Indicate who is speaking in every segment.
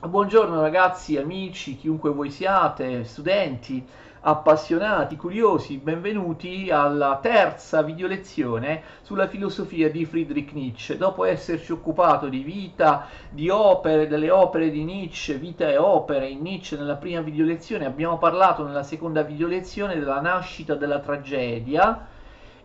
Speaker 1: Buongiorno ragazzi, amici, chiunque voi siate, studenti, appassionati, curiosi, benvenuti alla terza video lezione sulla filosofia di Friedrich Nietzsche. Dopo esserci occupato di vita, di opere, delle opere di Nietzsche, vita e opere in Nietzsche nella prima video lezione, abbiamo parlato nella seconda video lezione della nascita della tragedia,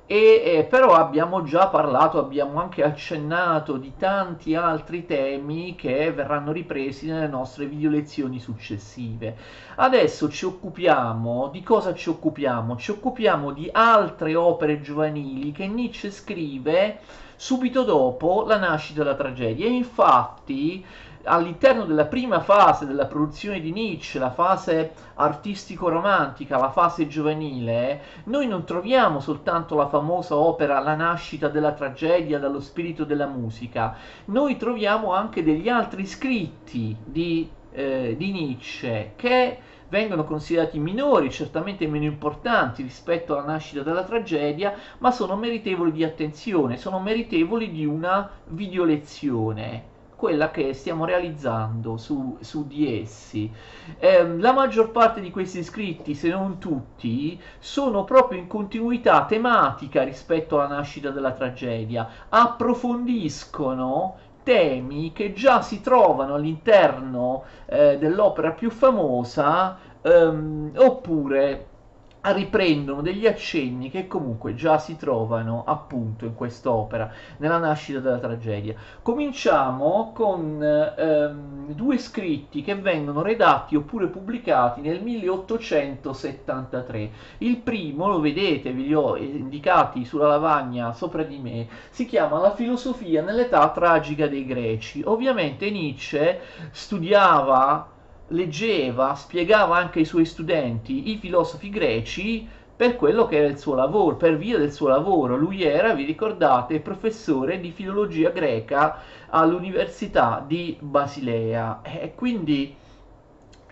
Speaker 1: e eh, però abbiamo già parlato, abbiamo anche accennato di tanti altri temi che verranno ripresi nelle nostre video lezioni successive. Adesso ci occupiamo di cosa ci occupiamo? Ci occupiamo di altre opere giovanili che Nietzsche scrive subito dopo la nascita della tragedia. E infatti all'interno della prima fase della produzione di Nietzsche, la fase artistico-romantica, la fase giovanile, noi non troviamo soltanto la famosa opera La nascita della tragedia dallo spirito della musica, noi troviamo anche degli altri scritti di, eh, di Nietzsche che vengono considerati minori, certamente meno importanti rispetto alla nascita della tragedia, ma sono meritevoli di attenzione, sono meritevoli di una videolezione quella che stiamo realizzando su, su di essi. Eh, la maggior parte di questi scritti, se non tutti, sono proprio in continuità tematica rispetto alla nascita della tragedia, approfondiscono temi che già si trovano all'interno eh, dell'opera più famosa ehm, oppure riprendono degli accenni che comunque già si trovano appunto in quest'opera, nella nascita della tragedia. Cominciamo con ehm, due scritti che vengono redatti oppure pubblicati nel 1873. Il primo, lo vedete, vi li ho indicati sulla lavagna sopra di me, si chiama La filosofia nell'età tragica dei greci. Ovviamente Nietzsche studiava leggeva, spiegava anche ai suoi studenti i filosofi greci per quello che era il suo lavoro, per via del suo lavoro. Lui era, vi ricordate, professore di filologia greca all'Università di Basilea e quindi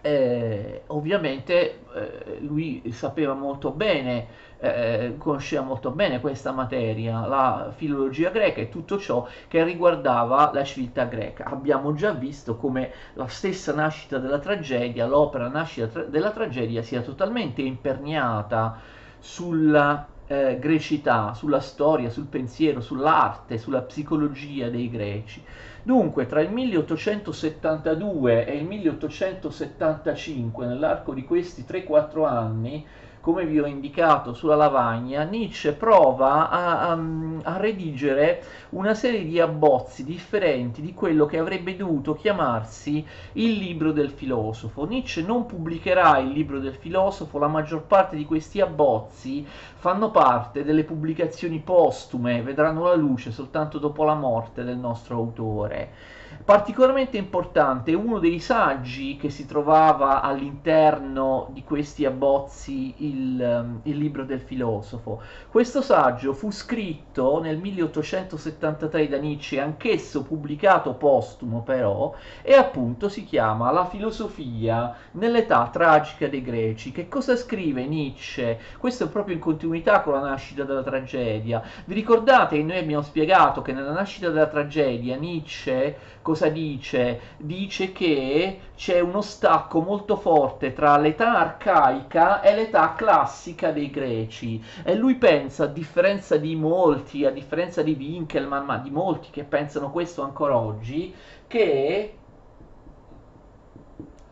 Speaker 1: eh, ovviamente eh, lui sapeva molto bene eh, conosceva molto bene questa materia, la filologia greca e tutto ciò che riguardava la civiltà greca. Abbiamo già visto come la stessa nascita della tragedia, l'opera nascita tra- della tragedia sia totalmente imperniata sulla eh, grecità, sulla storia, sul pensiero, sull'arte, sulla psicologia dei greci. Dunque, tra il 1872 e il 1875, nell'arco di questi 3-4 anni, come vi ho indicato sulla lavagna, Nietzsche prova a, a, a, redigere una serie di abbozzi differenti di quello che avrebbe dovuto chiamarsi il libro del filosofo. Nietzsche non pubblicherà il libro del filosofo, la maggior parte di questi abbozzi fanno parte delle pubblicazioni postume, vedranno la luce soltanto dopo la morte del nostro autore. Particolarmente importante, uno dei saggi che si trovava all'interno di questi abbozzi, il, um, il, libro del filosofo. Questo saggio fu scritto nel 1873 da Nietzsche, anch'esso pubblicato postumo però, e appunto si chiama La filosofia nell'età tragica dei greci. Che cosa scrive Nietzsche? Questo è proprio in continuità con la nascita della tragedia. Vi ricordate che noi abbiamo spiegato che nella nascita della tragedia Nietzsche cosa dice? Dice che c'è uno stacco molto forte tra l'età arcaica e l'età classica dei greci e lui pensa, a differenza di molti, a differenza di Winkelmann, ma di molti che pensano questo ancora oggi, che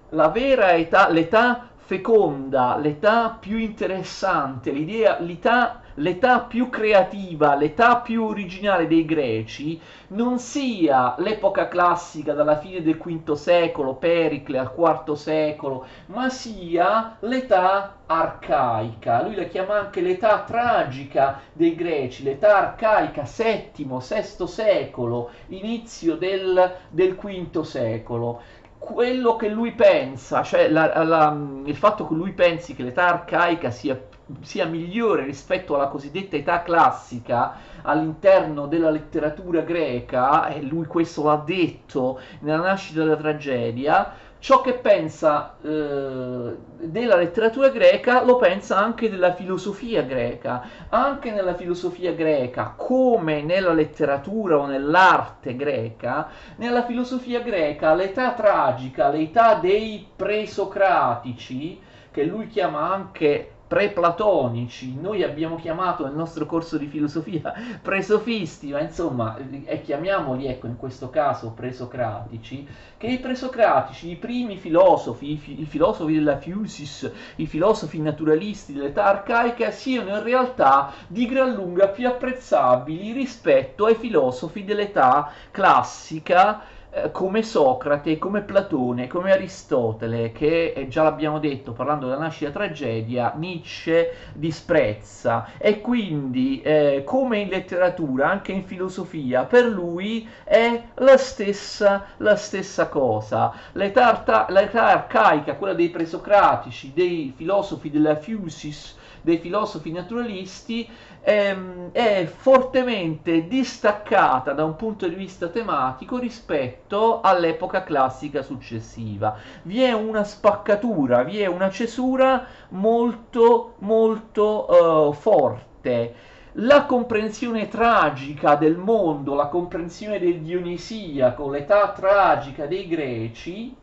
Speaker 1: la vera età, l'età feconda, l'età più interessante, l'età l'età più creativa, l'età più originale dei greci non sia l'epoca classica dalla fine del V secolo, Pericle al IV secolo, ma sia l'età arcaica. Lui la chiama anche l'età tragica dei greci, l'età arcaica, VII, VI secolo, inizio del, del V secolo quello che lui pensa, cioè la, la, il fatto che lui pensi che l'età arcaica sia sia migliore rispetto alla cosiddetta età classica all'interno della letteratura greca, e lui questo l'ha detto nella nascita della tragedia, ciò che pensa eh, della letteratura greca lo pensa anche della filosofia greca. Anche nella filosofia greca, come nella letteratura o nell'arte greca, nella filosofia greca l'età tragica, l'età dei presocratici, che lui chiama anche preplatonici, noi abbiamo chiamato nel nostro corso di filosofia presofisti, ma insomma, eh, chiamiamoli ecco in questo caso presocratici, che i presocratici, i primi filosofi, i, fi- i filosofi della Fusis, i filosofi naturalisti dell'età arcaica, siano in realtà di gran lunga più apprezzabili rispetto ai filosofi dell'età classica eh, come Socrate, come Platone, come Aristotele, che eh, già l'abbiamo detto parlando della nascita tragedia, Nietzsche disprezza e quindi eh, come in letteratura, anche in filosofia, per lui è la stessa, la stessa cosa. L'età, l'età arcaica, quella dei presocratici, dei filosofi della Fusis, dei filosofi naturalisti, ehm, è fortemente distaccata da un punto di vista tematico rispetto all'epoca classica successiva. Vi è una spaccatura, vi è una cesura molto molto uh, forte. La comprensione tragica del mondo, la comprensione del Dionisiaco, l'età tragica dei greci,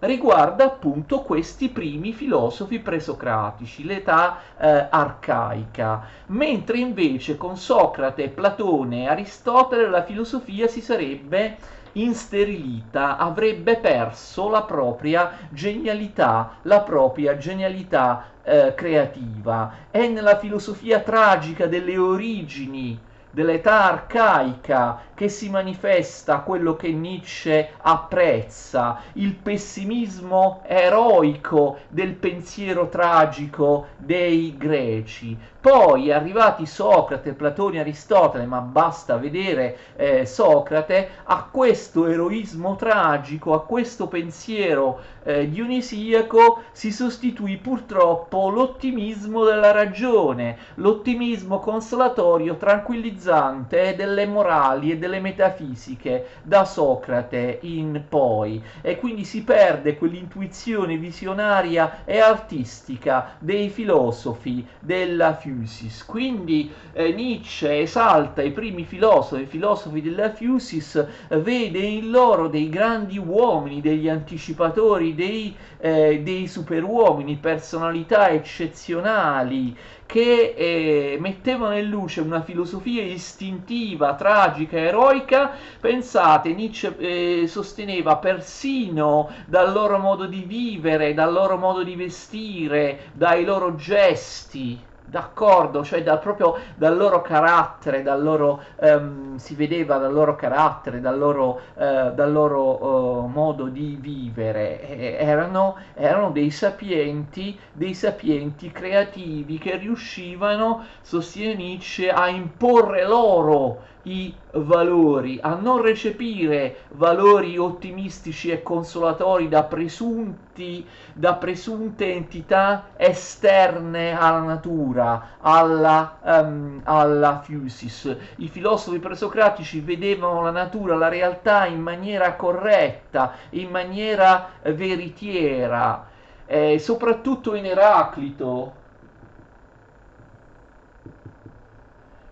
Speaker 1: riguarda appunto questi primi filosofi presocratici, l'età eh, arcaica, mentre invece con Socrate, Platone e Aristotele la filosofia si sarebbe insterilita, avrebbe perso la propria genialità, la propria genialità eh, creativa. È nella filosofia tragica delle origini dell'età arcaica che si manifesta quello che Nietzsche apprezza, il pessimismo eroico del pensiero tragico dei greci. Poi, arrivati Socrate, Platone, Aristotele, ma basta vedere eh, Socrate, a questo eroismo tragico, a questo pensiero eh, dionisiaco si sostituì purtroppo l'ottimismo della ragione, l'ottimismo consolatorio, tranquillizzante delle morali e delle metafisiche da Socrate in poi. E quindi si perde quell'intuizione visionaria e artistica dei filosofi della Fusis. Quindi eh, Nietzsche esalta i primi filosofi, i filosofi della Fusis, vede in loro dei grandi uomini, degli anticipatori, dei, eh, dei superuomini, personalità eccezionali che eh, mettevano in luce una filosofia istintiva, tragica, eroica. Pensate, Nietzsche eh, sosteneva persino dal loro modo di vivere, dal loro modo di vestire, dai loro gesti d'accordo, cioè dal, proprio dal loro carattere, dal loro, um, si vedeva dal loro carattere, dal loro, uh, dal loro uh, modo di vivere, e erano, erano dei sapienti, dei sapienti creativi che riuscivano, sostiene Nietzsche, a imporre loro i valori, a non recepire valori ottimistici e consolatori da presunti, da presunte entità esterne alla natura, alla, um, alla fusis. I filosofi presocratici vedevano la natura, la realtà in maniera corretta, in maniera veritiera, eh, soprattutto in Eraclito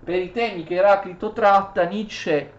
Speaker 1: per i temi che Eraclito tratta, Nietzsche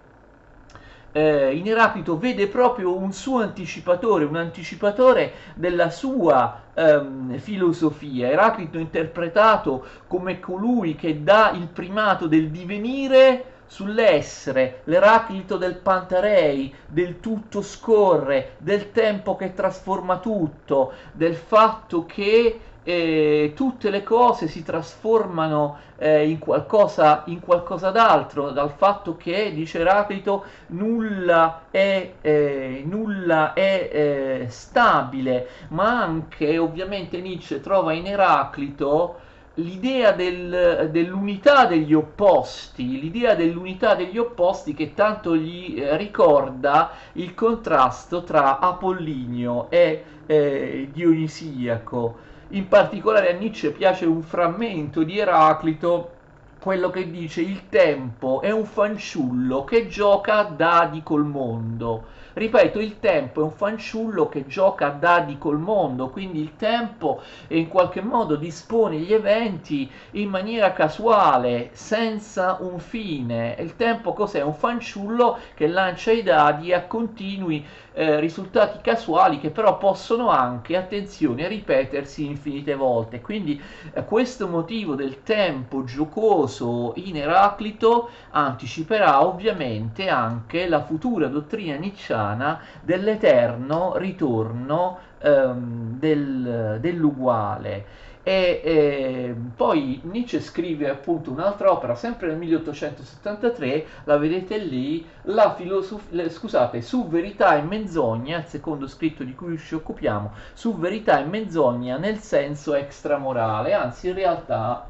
Speaker 1: eh, in Eraclito vede proprio un suo anticipatore, un anticipatore della sua ehm, filosofia. Eraclito interpretato come colui che dà il primato del divenire sull'essere, l'Eraclito del Pantarei, del tutto scorre, del tempo che trasforma tutto, del fatto che eh, tutte le cose si trasformano eh, in, qualcosa, in qualcosa d'altro, dal fatto che, dice Eraclito, nulla è, eh, nulla è eh, stabile, ma anche ovviamente Nietzsche trova in Eraclito l'idea del, dell'unità degli opposti, l'idea dell'unità degli opposti che tanto gli eh, ricorda il contrasto tra Apollinio e eh, Dionisiaco. In particolare a Nietzsche piace un frammento di Eraclito, quello che dice il tempo è un fanciullo che gioca a dadi col mondo Ripeto, il tempo è un fanciullo che gioca a dadi col mondo, quindi il tempo in qualche modo dispone gli eventi in maniera casuale, senza un fine. Il tempo cos'è? Un fanciullo che lancia i dadi a continui eh, risultati casuali che però possono anche, attenzione, ripetersi infinite volte. Quindi eh, questo motivo del tempo giocoso in Eraclito anticiperà ovviamente anche la futura dottrina nicciana dell'eterno ritorno ehm, del, dell'uguale. E, e, poi Nietzsche scrive appunto un'altra opera, sempre nel 1873, la vedete lì, la filosofia, scusate, su verità e menzogna, il secondo scritto di cui ci occupiamo, su verità e menzogna nel senso extramorale, anzi in realtà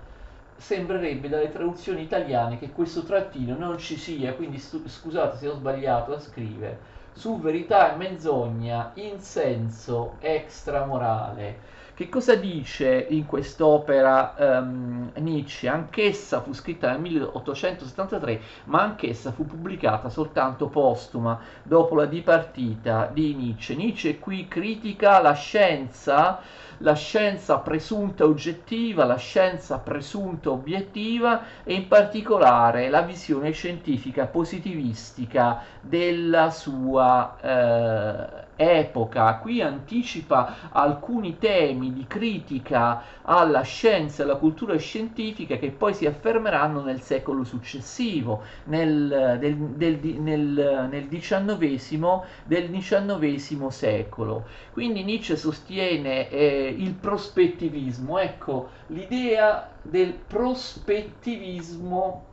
Speaker 1: sembrerebbe dalle traduzioni italiane che questo trattino non ci sia, quindi stu- scusate se ho sbagliato a scrivere, su verità e menzogna in senso extramorale che cosa dice in quest'opera um, Nietzsche? Anch'essa fu scritta nel 1873, ma anch'essa fu pubblicata soltanto postuma dopo la dipartita di Nietzsche. Nietzsche qui critica la scienza la scienza presunta oggettiva, la scienza presunta obiettiva e in particolare la visione scientifica positivistica della sua eh, epoca. Qui anticipa alcuni temi di critica alla scienza e alla cultura scientifica che poi si affermeranno nel secolo successivo, nel, del, del, nel, nel XIX, del XIX secolo. Quindi Nietzsche sostiene eh, il prospettivismo, ecco l'idea del prospettivismo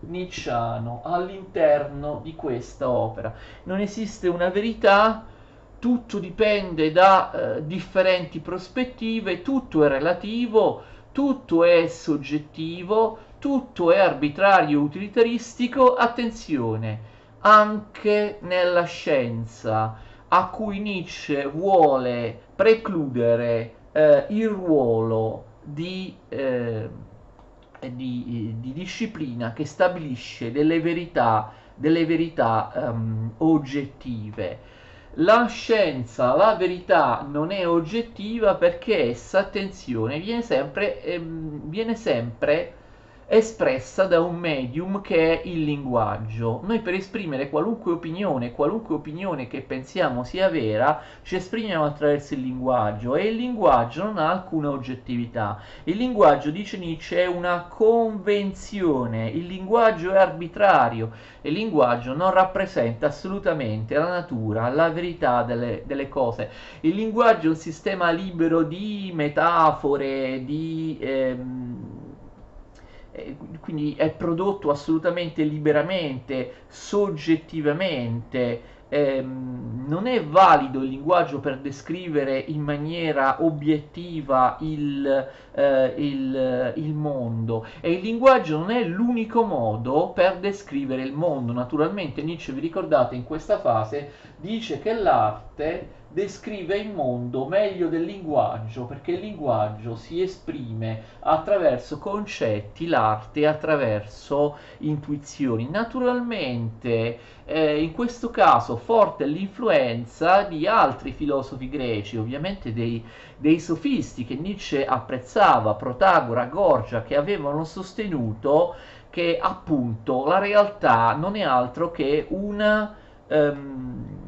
Speaker 1: nicciano all'interno di questa opera. Non esiste una verità, tutto dipende da eh, differenti prospettive, tutto è relativo, tutto è soggettivo, tutto è arbitrario utilitaristico. Attenzione, anche nella scienza a cui Nietzsche vuole precludere eh, il ruolo di eh, di, di, disciplina che stabilisce delle verità, delle verità um, oggettive. La scienza, la verità non è oggettiva perché essa, attenzione, viene sempre, ehm, viene sempre espressa da un medium che è il linguaggio. Noi per esprimere qualunque opinione, qualunque opinione che pensiamo sia vera, ci esprimiamo attraverso il linguaggio e il linguaggio non ha alcuna oggettività. Il linguaggio, dice Nietzsche, è una convenzione, il linguaggio è arbitrario, il linguaggio non rappresenta assolutamente la natura, la verità delle, delle cose. Il linguaggio è un sistema libero di metafore, di... Ehm, eh, quindi è prodotto assolutamente liberamente, soggettivamente, ehm, non è valido il linguaggio per descrivere in maniera obiettiva il, eh, il, il, mondo e il linguaggio non è l'unico modo per descrivere il mondo. Naturalmente Nietzsche, vi ricordate, in questa fase dice che l'arte descrive il mondo meglio del linguaggio, perché il linguaggio si esprime attraverso concetti, l'arte attraverso intuizioni. Naturalmente, eh, in questo caso, forte l'influenza di altri filosofi greci, ovviamente dei, dei sofisti che Nietzsche apprezzava, Protagora, Gorgia, che avevano sostenuto che appunto la realtà non è altro che una... Um,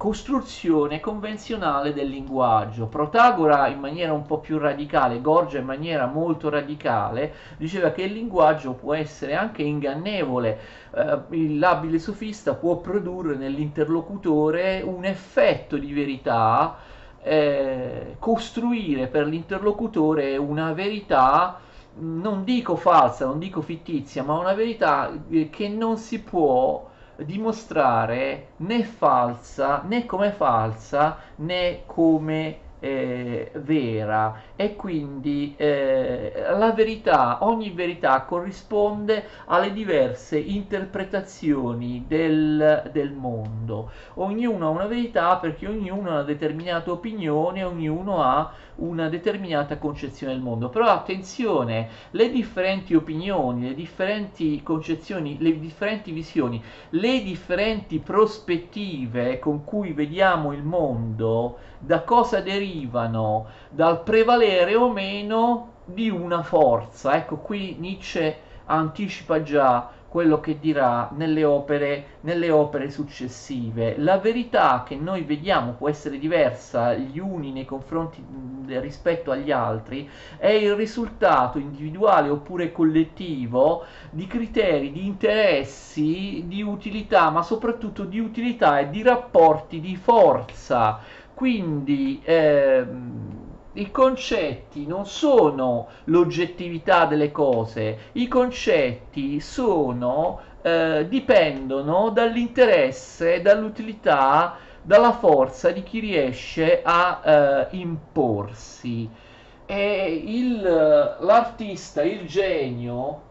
Speaker 1: costruzione convenzionale del linguaggio. Protagora in maniera un po' più radicale, Gorgia in maniera molto radicale, diceva che il linguaggio può essere anche ingannevole. Eh, l'abile sofista può produrre nell'interlocutore un effetto di verità, eh, costruire per l'interlocutore una verità non dico falsa, non dico fittizia, ma una verità eh, che non si può dimostrare né falsa né come falsa né come eh, vera e quindi eh, la verità, ogni verità corrisponde alle diverse interpretazioni del, del mondo. Ognuno ha una verità perché ognuno ha una determinata opinione, ognuno ha una determinata concezione del mondo. Però attenzione, le differenti opinioni, le differenti concezioni, le differenti visioni, le differenti prospettive con cui vediamo il mondo, da cosa derivano? Dal prevalere o meno di una forza. Ecco, qui Nietzsche anticipa già quello che dirà nelle opere, nelle opere successive. La verità che noi vediamo può essere diversa gli uni nei confronti rispetto agli altri, è il risultato individuale oppure collettivo di criteri, di interessi, di utilità, ma soprattutto di utilità e di rapporti di forza. Quindi ehm, i concetti non sono l'oggettività delle cose, i concetti sono, eh, dipendono dall'interesse, dall'utilità, dalla forza di chi riesce a eh, imporsi. E il, l'artista, il genio,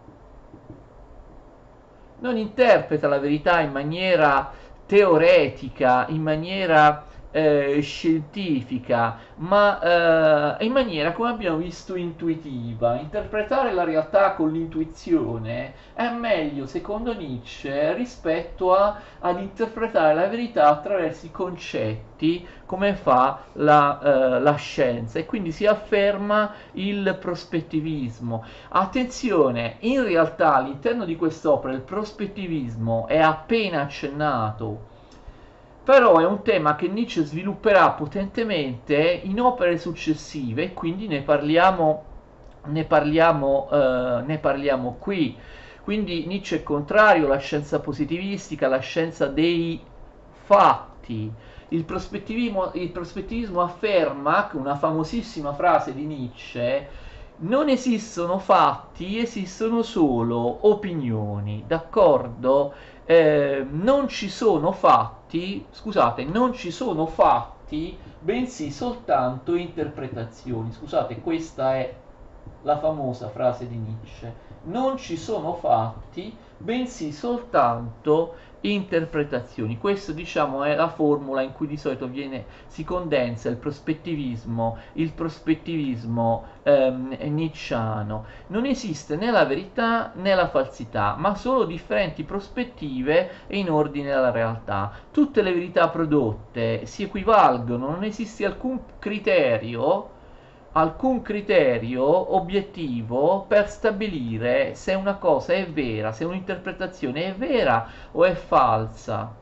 Speaker 1: non interpreta la verità in maniera teoretica, in maniera eh, scientifica, ma eh, in maniera, come abbiamo visto, intuitiva. Interpretare la realtà con l'intuizione è meglio, secondo Nietzsche, rispetto a, ad interpretare la verità attraverso i concetti, come fa la, eh, la scienza. E quindi si afferma il prospettivismo. Attenzione, in realtà all'interno di quest'opera il prospettivismo è appena accennato però è un tema che Nietzsche svilupperà potentemente in opere successive quindi ne parliamo, ne parliamo, uh, ne parliamo qui. Quindi Nietzsche è contrario alla scienza positivistica, alla scienza dei fatti. Il prospettivismo, il prospettivismo afferma, una famosissima frase di Nietzsche, non esistono fatti, esistono solo opinioni, d'accordo? Eh, non ci sono fatti, scusate, non ci sono fatti, bensì soltanto interpretazioni. Scusate, questa è la famosa frase di Nietzsche. Non ci sono fatti, bensì soltanto interpretazioni. Questa diciamo è la formula in cui di solito viene, si condensa il prospettivismo, il prospettivismo ehm, nietzschiano. Non esiste né la verità né la falsità, ma solo differenti prospettive in ordine alla realtà. Tutte le verità prodotte si equivalgono, non esiste alcun criterio alcun criterio obiettivo per stabilire se una cosa è vera, se un'interpretazione è vera o è falsa.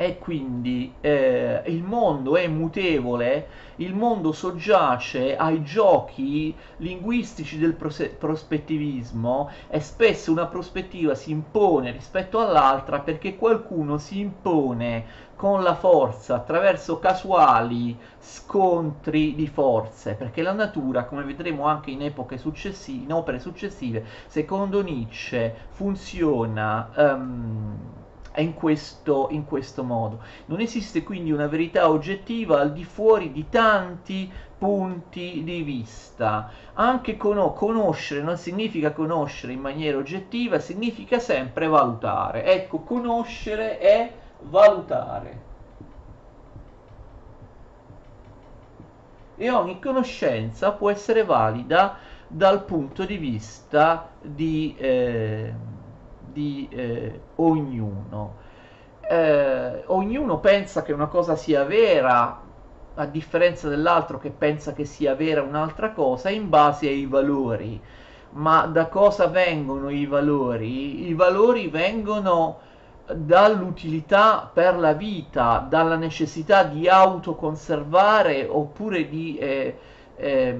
Speaker 1: E quindi eh, il mondo è mutevole, il mondo soggiace ai giochi linguistici del prose- prospettivismo e spesso una prospettiva si impone rispetto all'altra perché qualcuno si impone con la forza attraverso casuali scontri di forze, perché la natura, come vedremo anche in epoche successive, in opere successive, secondo Nietzsche funziona um, in, questo, in questo modo. Non esiste quindi una verità oggettiva al di fuori di tanti punti di vista. Anche con- conoscere non significa conoscere in maniera oggettiva, significa sempre valutare. Ecco, conoscere è valutare. E ogni conoscenza può essere valida dal punto di vista di, eh, di eh, ognuno. Eh, ognuno pensa che una cosa sia vera, a differenza dell'altro che pensa che sia vera un'altra cosa, in base ai valori. Ma da cosa vengono i valori? I valori vengono dall'utilità per la vita, dalla necessità di autoconservare oppure di eh, eh,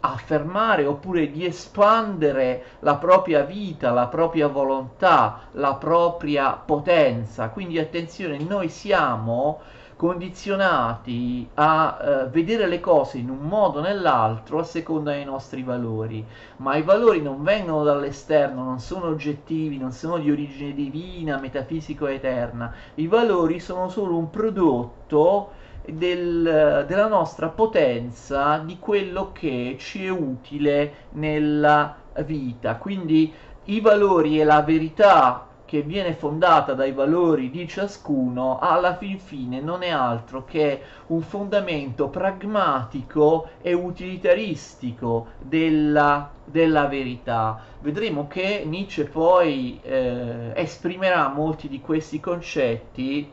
Speaker 1: affermare oppure di espandere la propria vita, la propria volontà, la propria potenza. Quindi attenzione, noi siamo condizionati a eh, vedere le cose in un modo o nell'altro a seconda dei nostri valori, ma i valori non vengono dall'esterno, non sono oggettivi, non sono di origine divina, metafisico eterna, i valori sono solo un prodotto del, della nostra potenza, di quello che ci è utile nella vita. Quindi i valori e la verità che viene fondata dai valori di ciascuno, alla fin fine non è altro che un fondamento pragmatico e utilitaristico della, della verità. Vedremo che Nietzsche poi eh, esprimerà molti di questi concetti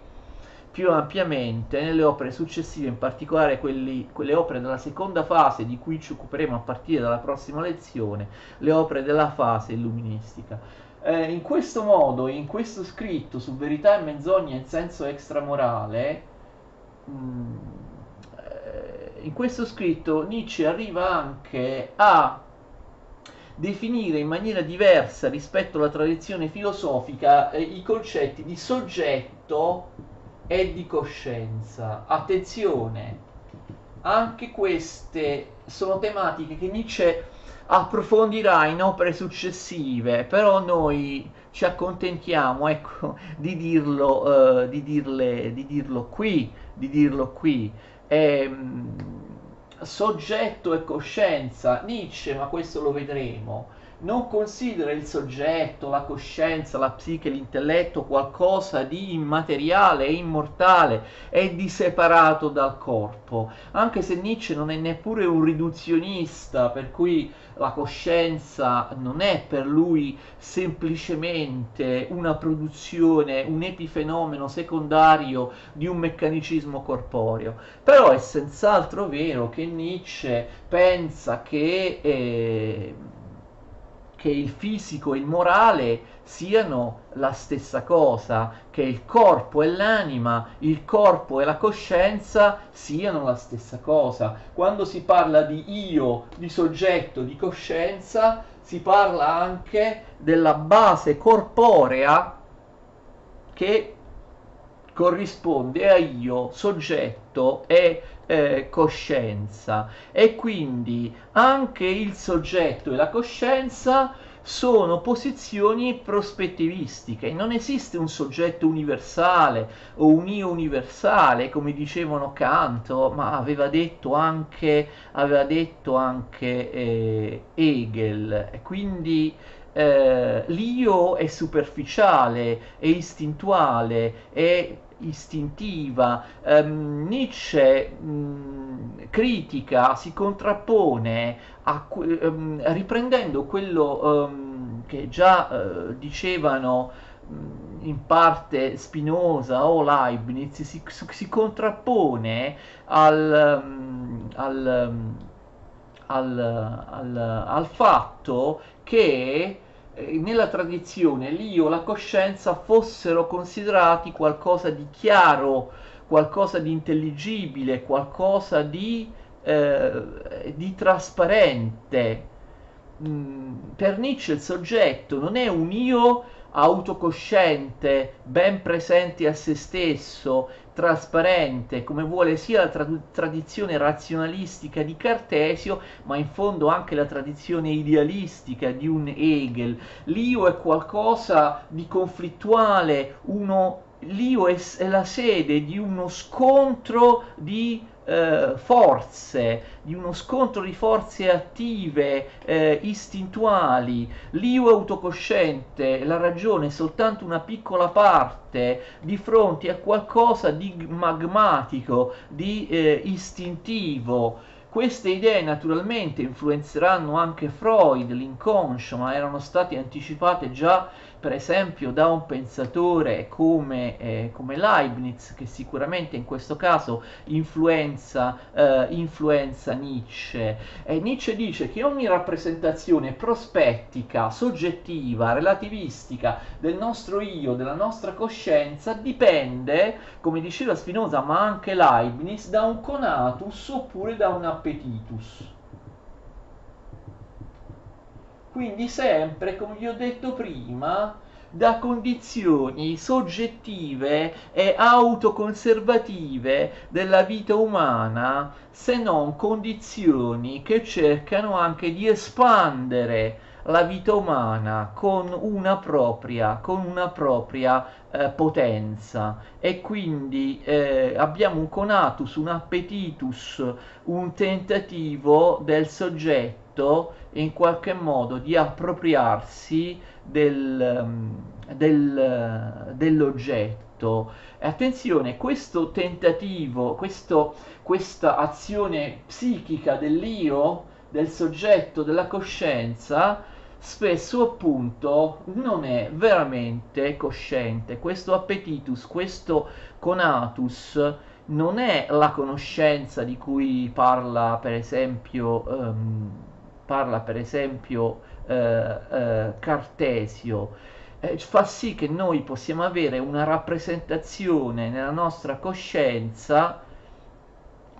Speaker 1: più ampiamente nelle opere successive, in particolare quelli, quelle opere della seconda fase di cui ci occuperemo a partire dalla prossima lezione, le opere della fase illuministica. Eh, in questo modo, in questo scritto su verità e menzogna in senso extramorale, mh, mm, eh, in questo scritto Nietzsche arriva anche a definire in maniera diversa rispetto alla tradizione filosofica eh, i concetti di soggetto e di coscienza. Attenzione, anche queste sono tematiche che Nietzsche approfondirà in opere successive, però noi ci accontentiamo ecco, di, dirlo, uh, di, dirle, di dirlo qui, di dirlo qui. Ehm, soggetto e coscienza, Nietzsche, ma questo lo vedremo, non considera il soggetto, la coscienza, la psiche, l'intelletto qualcosa di immateriale e immortale di separato dal corpo, anche se Nietzsche non è neppure un riduzionista, per cui la coscienza non è per lui semplicemente una produzione, un epifenomeno secondario di un meccanicismo corporeo, però è senz'altro vero che Nietzsche pensa che... Eh, che il fisico e il morale siano la stessa cosa, che il corpo e l'anima, il corpo e la coscienza siano la stessa cosa. Quando si parla di io, di soggetto, di coscienza, si parla anche della base corporea che corrisponde a io, soggetto e eh, coscienza. E quindi anche il soggetto e la coscienza sono posizioni prospettivistiche, non esiste un soggetto universale o un io universale, come dicevano Kant, ma aveva detto anche, aveva detto anche eh, Hegel, quindi eh, l'io è superficiale, è istintuale, è istintiva. Um, Nietzsche um, critica, si contrappone a, um, riprendendo quello che già uh, dicevano in parte Spinoza o Leibniz, si, si contrappone al, al, al, al fatto che nella tradizione l'io la coscienza fossero considerati qualcosa di chiaro, qualcosa di intelligibile, qualcosa di, eh, di trasparente. Mm, per Nietzsche il soggetto non è un io autocosciente, ben presente a se stesso, trasparente, come vuole sia la tra- tradizione razionalistica di Cartesio, ma in fondo anche la tradizione idealistica di un Hegel. L'io è qualcosa di conflittuale, uno, l'io è, la sede di uno scontro di eh, forze, di uno scontro di forze attive, eh, istintuali. L'io autocosciente, la ragione è soltanto una piccola parte di fronte a qualcosa di magmatico, di eh, istintivo. Queste idee naturalmente influenzeranno anche Freud, l'inconscio, ma erano state anticipate già per esempio da un pensatore come, eh, come Leibniz, che sicuramente in questo caso influenza, eh, influenza Nietzsche. E Nietzsche dice che ogni rappresentazione prospettica, soggettiva, relativistica del nostro io, della nostra coscienza, dipende, come diceva Spinoza, ma anche Leibniz, da un conatus oppure da un appetitus. Quindi sempre, come vi ho detto prima, da condizioni soggettive e autoconservative della vita umana, se non condizioni che cercano anche di espandere la vita umana con una propria, con una propria eh, potenza. E quindi eh, abbiamo un conatus, un appetitus, un tentativo del soggetto in qualche modo di appropriarsi del, mm, del, dell'oggetto. Attenzione, questo tentativo, questo, questa azione psichica dell'io, del soggetto, della coscienza, spesso appunto non è veramente cosciente. Questo appetitus, questo conatus non è la conoscenza di cui parla per esempio, um, parla per esempio uh, uh, Cartesio. Eh, fa sì che noi possiamo avere una rappresentazione nella nostra coscienza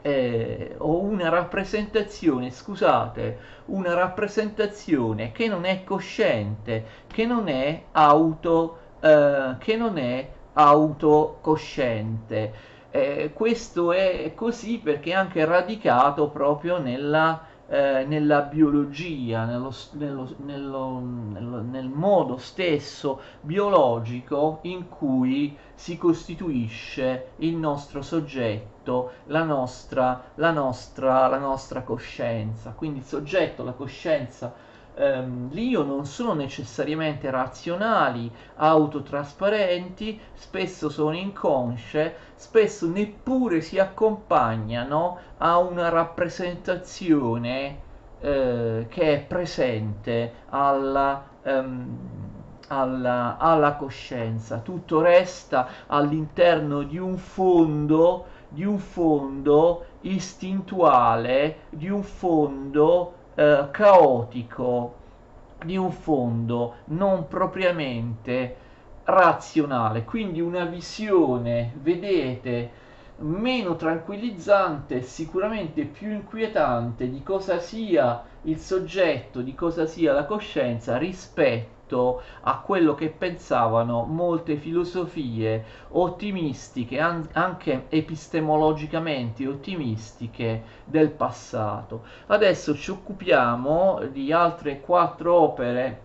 Speaker 1: eh, o una rappresentazione, scusate, una rappresentazione che non è cosciente, che non è auto, eh, che non è autocosciente. Eh, questo è così perché è anche radicato proprio nella eh, nella biologia, nello, nello, nello, nel modo stesso biologico in cui si costituisce il nostro soggetto, la nostra, la nostra, la nostra coscienza. Quindi il soggetto, la coscienza ehm, l'io non sono necessariamente razionali, autotrasparenti, spesso sono inconsce, spesso neppure si accompagnano a una rappresentazione eh, che è presente alla, ehm, alla, alla coscienza. Tutto resta all'interno di un fondo di un fondo istintuale, di un fondo eh, caotico di un fondo non propriamente razionale, quindi una visione, vedete, meno tranquillizzante, sicuramente più inquietante di cosa sia il soggetto, di cosa sia la coscienza rispetto rispetto a quello che pensavano molte filosofie ottimistiche, anche epistemologicamente ottimistiche del passato. Adesso ci occupiamo di altre quattro opere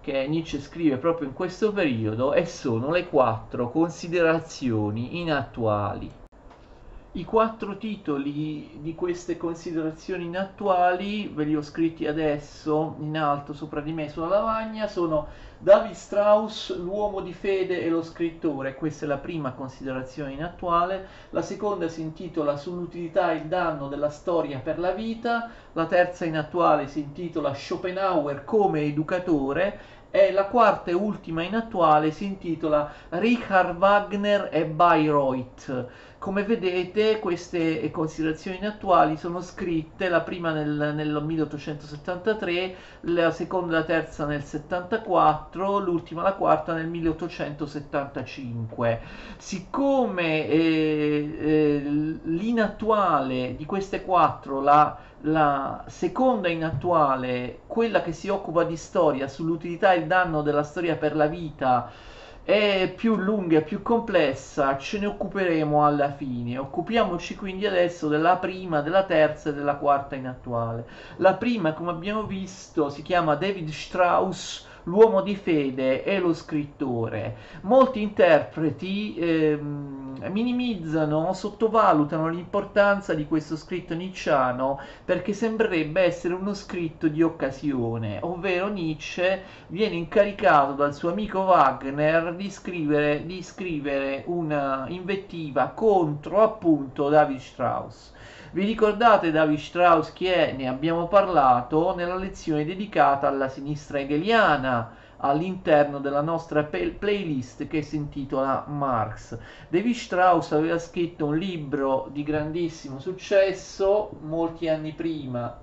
Speaker 1: che Nietzsche scrive proprio in questo periodo e sono le quattro considerazioni inattuali. I quattro titoli di queste considerazioni inattuali, ve li ho scritti adesso in alto sopra di me sulla lavagna, sono David Strauss, l'uomo di fede e lo scrittore, questa è la prima considerazione inattuale, la seconda si intitola Sull'utilità e il danno della storia per la vita, la terza inattuale si intitola Schopenhauer come educatore. E la quarta e ultima inattuale si intitola Richard Wagner e Bayreuth come vedete queste considerazioni attuali sono scritte, la prima nel, nel 1873, la seconda e la terza nel 74, l'ultima la quarta nel 1875. Siccome eh, eh, l'inattuale di queste quattro, la, la seconda inattuale, quella che si occupa di storia, sull'utilità e il danno della storia per la vita, è più lunga e più complessa, ce ne occuperemo alla fine. Occupiamoci quindi adesso della prima, della terza e della quarta in attuale. La prima, come abbiamo visto, si chiama David Strauss l'uomo di fede e lo scrittore. Molti interpreti ehm, minimizzano, sottovalutano l'importanza di questo scritto nicciano perché sembrerebbe essere uno scritto di occasione, ovvero Nietzsche viene incaricato dal suo amico Wagner di scrivere, di scrivere una invettiva contro appunto David Strauss. Vi ricordate David Strauss chi è? Ne abbiamo parlato nella lezione dedicata alla sinistra hegeliana all'interno della nostra playlist che si intitola Marx. David Strauss aveva scritto un libro di grandissimo successo molti anni prima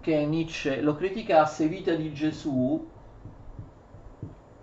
Speaker 1: che Nietzsche lo criticasse, Vita di Gesù,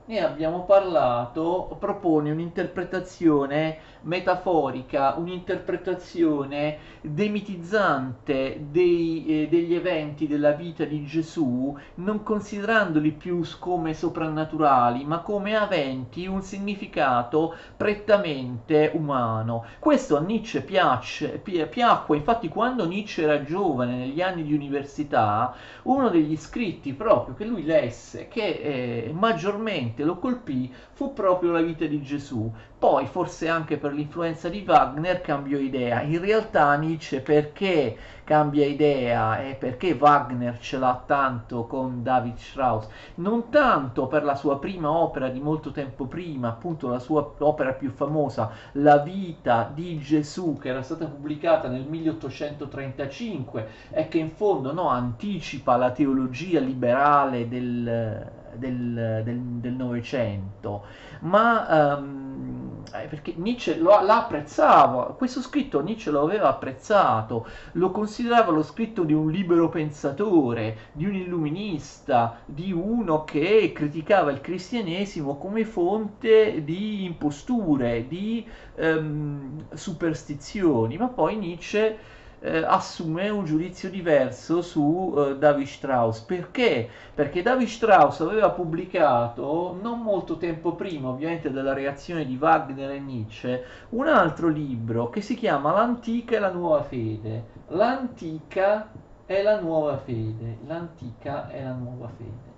Speaker 1: ne abbiamo parlato, propone un'interpretazione metaforica, un'interpretazione demitizzante dei, eh, degli eventi della vita di Gesù, non considerandoli più come soprannaturali, ma come aventi un significato prettamente umano. Questo a Nietzsche piace, pi- piacque, infatti quando Nietzsche era giovane, negli anni di università, uno degli scritti proprio che lui lesse, che eh, maggiormente lo colpì, fu proprio la vita di Gesù. Poi, forse anche per l'influenza di Wagner, cambiò idea. In realtà Nietzsche perché cambia idea e perché Wagner ce l'ha tanto con David Strauss? Non tanto per la sua prima opera di molto tempo prima, appunto la sua opera più famosa, La vita di Gesù, che era stata pubblicata nel 1835 e che in fondo no, anticipa la teologia liberale del del Novecento, ma um, perché Nietzsche lo, l'apprezzava, questo scritto Nietzsche lo aveva apprezzato, lo considerava lo scritto di un libero pensatore, di un illuminista, di uno che criticava il cristianesimo come fonte di imposture, di um, superstizioni, ma poi Nietzsche eh, assume un giudizio diverso su eh, David Strauss. Perché? Perché David Strauss aveva pubblicato, non molto tempo prima ovviamente della reazione di Wagner e Nietzsche, un altro libro che si chiama L'antica e la nuova fede. L'antica e la nuova fede. L'antica e la nuova fede.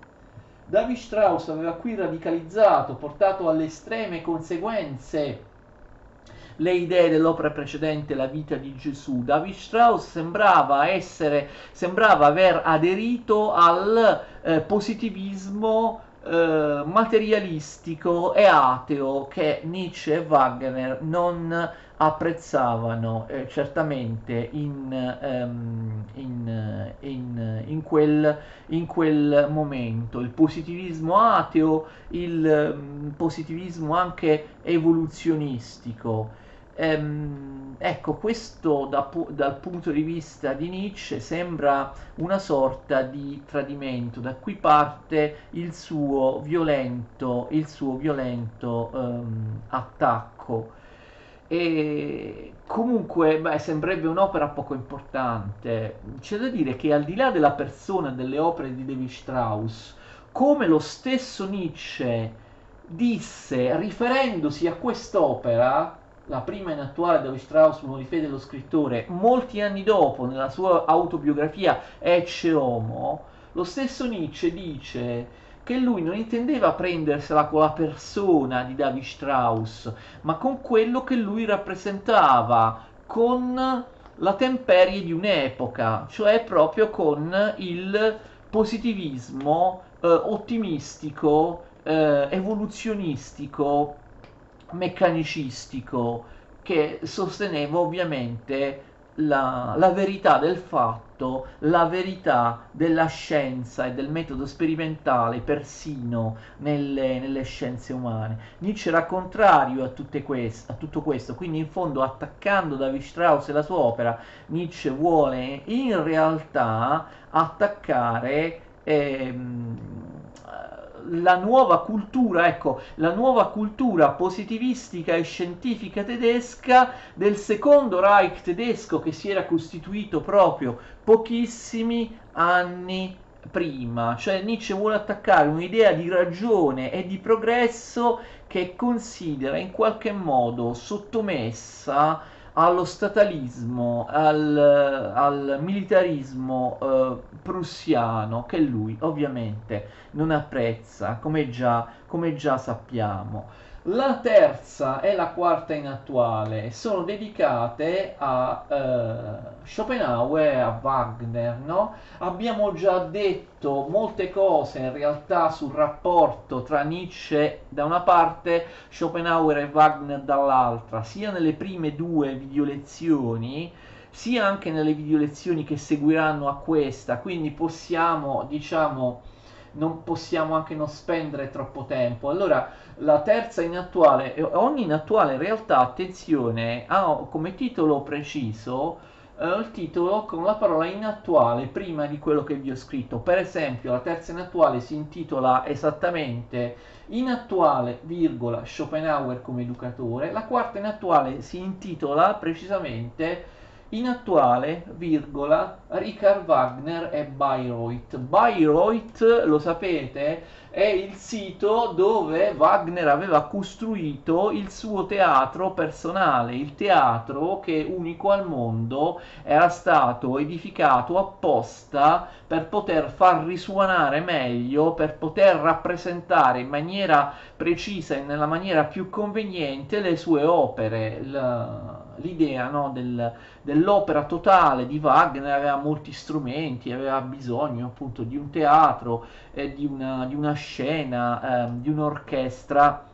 Speaker 1: David Strauss aveva qui radicalizzato, portato alle estreme conseguenze le idee dell'opera precedente, La vita di Gesù. David Strauss sembrava essere, sembrava aver aderito al eh, positivismo eh, materialistico e ateo che Nietzsche e Wagner non apprezzavano eh, certamente in, um, in, in, in, quel, in, quel, momento. Il positivismo ateo, il um, positivismo anche evoluzionistico. Ehm, ecco, questo da, dal punto di vista di Nietzsche sembra una sorta di tradimento, da qui parte il suo violento, il suo violento ehm, attacco. E comunque, beh, sembrerebbe un'opera poco importante. C'è da dire che al di là della persona delle opere di Levi Strauss, come lo stesso Nietzsche disse riferendosi a quest'opera, la prima in attuale David Strauss, uomo di fede dello scrittore, molti anni dopo, nella sua autobiografia Ecce Homo, lo stesso Nietzsche dice che lui non intendeva prendersela con la persona di David Strauss, ma con quello che lui rappresentava, con la temperie di un'epoca, cioè proprio con il positivismo eh, ottimistico, eh, evoluzionistico meccanicistico che sosteneva ovviamente la, la, verità del fatto, la verità della scienza e del metodo sperimentale persino nelle, nelle scienze umane. Nietzsche era contrario a, quest, a, tutto questo, quindi in fondo attaccando David Strauss e la sua opera, Nietzsche vuole in realtà attaccare... Ehm, la nuova cultura, ecco, la nuova cultura positivistica e scientifica tedesca del secondo Reich tedesco che si era costituito proprio pochissimi anni prima, cioè Nietzsche vuole attaccare un'idea di ragione e di progresso che considera in qualche modo sottomessa allo statalismo, al, al militarismo eh, prussiano che lui ovviamente non apprezza, come già, come già sappiamo. La terza e la quarta in attuale sono dedicate a uh, Schopenhauer e a Wagner. No? Abbiamo già detto molte cose in realtà sul rapporto tra Nietzsche da una parte, Schopenhauer e Wagner dall'altra, sia nelle prime due video lezioni sia anche nelle video lezioni che seguiranno a questa. Quindi possiamo, diciamo, non possiamo anche non spendere troppo tempo. Allora, la terza in attuale, ogni in attuale in realtà, attenzione, ha come titolo preciso eh, il titolo con la parola inattuale prima di quello che vi ho scritto. Per esempio, la terza inattuale si intitola esattamente Inattuale, virgola, Schopenhauer come educatore. La quarta inattuale si intitola precisamente Inattuale, virgola, Richard Wagner e Bayreuth. Bayreuth, lo sapete, è il sito dove Wagner aveva costruito il suo teatro personale, il teatro che unico al mondo era stato edificato apposta per poter far risuonare meglio, per poter rappresentare in maniera precisa e nella maniera più conveniente le sue opere. La, l'idea no, del, dell'opera totale di Wagner aveva molti strumenti, aveva bisogno appunto di un teatro, eh, di, una, di, una, scena, eh, di un'orchestra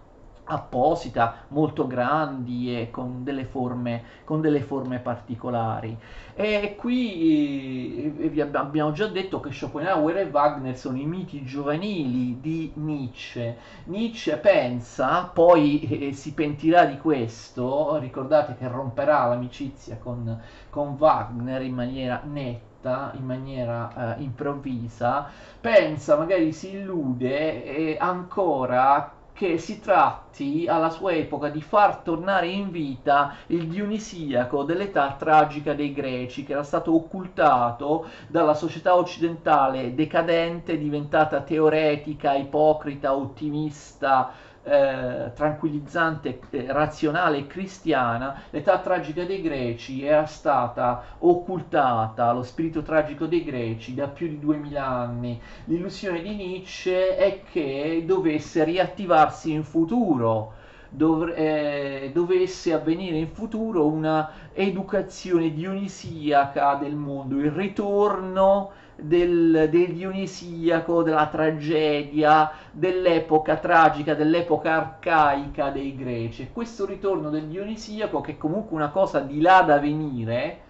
Speaker 1: apposita, molto grandi e con delle forme, con delle forme particolari. E qui eh, vi abbiamo già detto che Schopenhauer e Wagner sono i miti giovanili di Nietzsche. Nietzsche pensa, poi eh, si pentirà di questo, ricordate che romperà l'amicizia con, con Wagner in maniera netta in maniera eh, improvvisa, pensa, magari si illude eh, ancora che si tratti alla sua epoca di far tornare in vita il Dionisiaco dell'età tragica dei greci, che era stato occultato dalla società occidentale decadente, diventata teoretica, ipocrita, ottimista, eh, tranquillizzante, eh, razionale e cristiana, l'età tragica dei greci era stata occultata, lo spirito tragico dei greci, da più di duemila anni. L'illusione di Nietzsche è che dovesse riattivarsi in futuro. Dov- eh, dovesse avvenire in futuro una educazione dionisiaca del mondo, il ritorno del, del dionisiaco, della tragedia, dell'epoca tragica, dell'epoca arcaica dei greci. questo ritorno del dionisiaco, che è comunque una cosa di là da venire,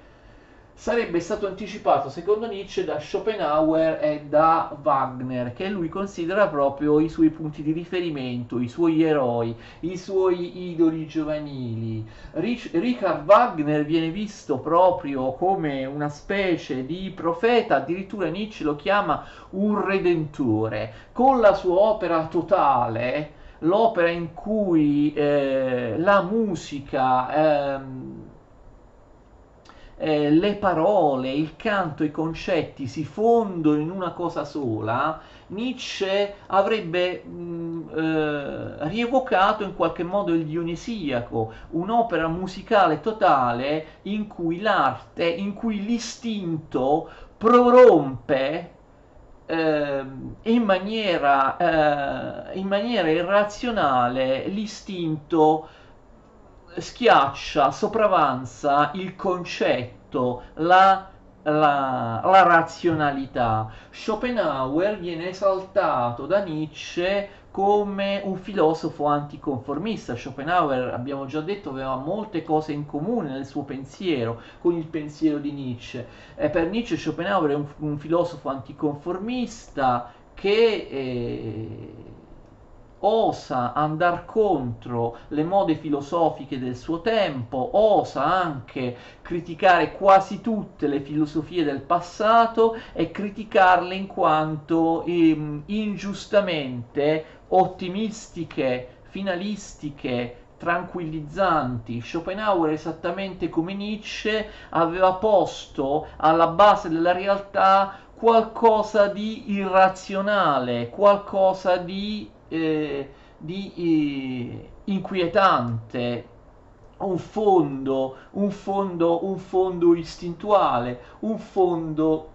Speaker 1: sarebbe stato anticipato secondo Nietzsche da Schopenhauer e da Wagner che lui considera proprio i suoi punti di riferimento, i suoi eroi, i suoi idoli giovanili. Rich- Richard Wagner viene visto proprio come una specie di profeta, addirittura Nietzsche lo chiama un redentore, con la sua opera totale, l'opera in cui eh, la musica... Eh, eh, le parole, il canto, i concetti si fondono in una cosa sola, Nietzsche avrebbe mh, eh, rievocato in qualche modo il Dionisiaco, un'opera musicale totale in cui l'arte, in cui l'istinto prorompe eh, in, maniera, eh, in maniera irrazionale l'istinto schiaccia, sopravanza il concetto, la, la, la, razionalità. Schopenhauer viene esaltato da Nietzsche come un filosofo anticonformista. Schopenhauer, abbiamo già detto, aveva molte cose in comune nel suo pensiero con il pensiero di Nietzsche. E per Nietzsche Schopenhauer è un, un filosofo anticonformista che... Eh, osa andare contro le mode filosofiche del suo tempo, osa anche criticare quasi tutte le filosofie del passato e criticarle in quanto ehm, ingiustamente ottimistiche, finalistiche, tranquillizzanti. Schopenhauer, esattamente come Nietzsche, aveva posto alla base della realtà qualcosa di irrazionale, qualcosa di eh, di eh, inquietante, un fondo, un fondo, un fondo istintuale, un fondo,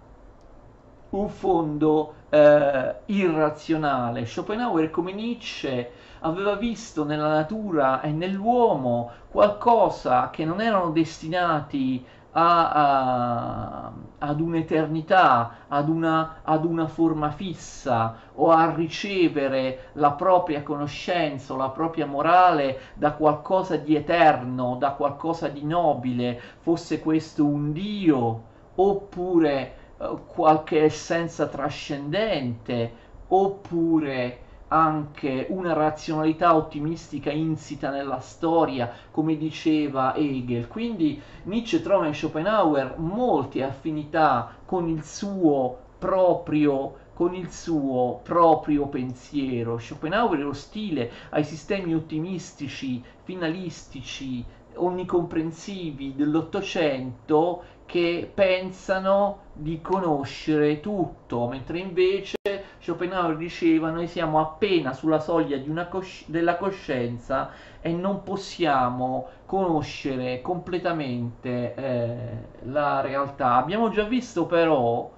Speaker 1: un fondo eh, irrazionale. Schopenhauer, come Nietzsche, aveva visto nella natura e nell'uomo qualcosa che non erano destinati a, a, ad un'eternità, ad una, ad una forma fissa o a ricevere la propria conoscenza o la propria morale da qualcosa di eterno, da qualcosa di nobile, fosse questo un Dio oppure eh, qualche essenza trascendente oppure anche una razionalità ottimistica insita nella storia, come diceva Hegel. Quindi Nietzsche trova in Schopenhauer molte affinità con il suo proprio con il suo proprio pensiero. Schopenhauer è ostile ai sistemi ottimistici, finalistici, onnicomprensivi dell'Ottocento che pensano di conoscere tutto, mentre invece Schopenhauer diceva noi siamo appena sulla soglia cosci- della coscienza e non possiamo conoscere completamente eh, la realtà. Abbiamo già visto però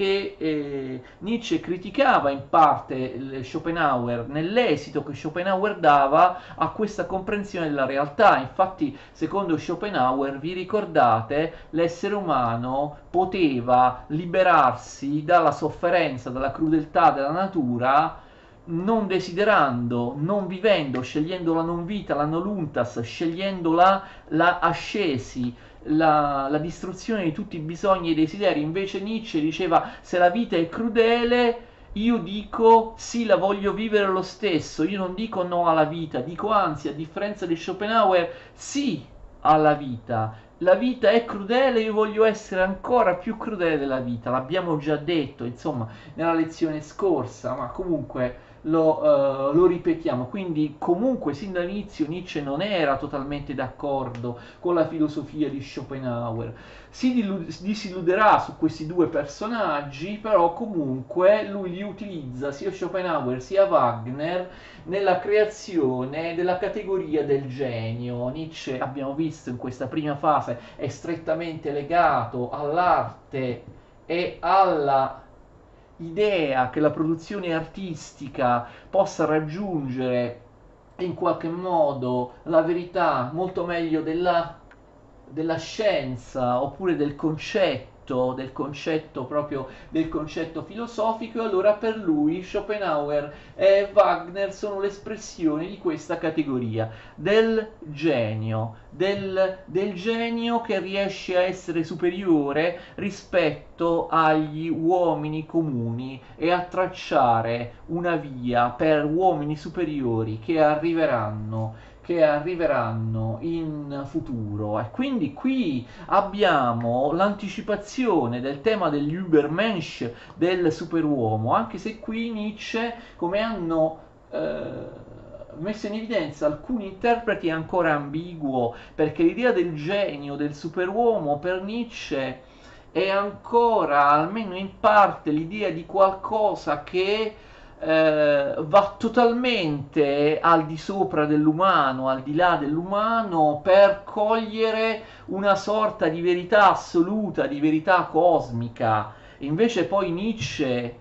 Speaker 1: che eh, Nietzsche criticava in parte Schopenhauer nell'esito che Schopenhauer dava a questa comprensione della realtà. Infatti, secondo Schopenhauer, vi ricordate, l'essere umano poteva liberarsi dalla sofferenza, dalla crudeltà della natura non desiderando, non vivendo, scegliendo la non vita, la noluntas, scegliendo la, la ascesi, la, la, distruzione di tutti i bisogni e i desideri. Invece Nietzsche diceva se la vita è crudele, io dico sì, la voglio vivere lo stesso, io non dico no alla vita, dico anzi, a differenza di Schopenhauer, sì alla vita. La vita è crudele, io voglio essere ancora più crudele della vita, l'abbiamo già detto, insomma, nella lezione scorsa, ma comunque lo, uh, lo, ripetiamo. Quindi comunque sin dall'inizio Nietzsche non era totalmente d'accordo con la filosofia di Schopenhauer. Si disilluderà su questi due personaggi, però comunque lui li utilizza sia Schopenhauer sia Wagner nella creazione della categoria del genio. Nietzsche, abbiamo visto in questa prima fase, è strettamente legato all'arte e alla idea che la produzione artistica possa raggiungere in qualche modo la verità molto meglio della, della scienza oppure del concetto concetto, del concetto proprio del concetto filosofico, e allora per lui Schopenhauer e Wagner sono l'espressione di questa categoria, del genio, del, del genio che riesce a essere superiore rispetto agli uomini comuni e a tracciare una via per uomini superiori che arriveranno che arriveranno in futuro. E quindi qui abbiamo l'anticipazione del tema degli Übermensch del superuomo anche se qui Nietzsche come hanno eh, messo in evidenza alcuni interpreti è ancora ambiguo perché l'idea del genio del superuomo per Nietzsche è ancora almeno in parte l'idea di qualcosa che eh, va totalmente al di sopra dell'umano, al di là dell'umano, per cogliere una sorta di verità assoluta, di verità cosmica. Invece poi Nietzsche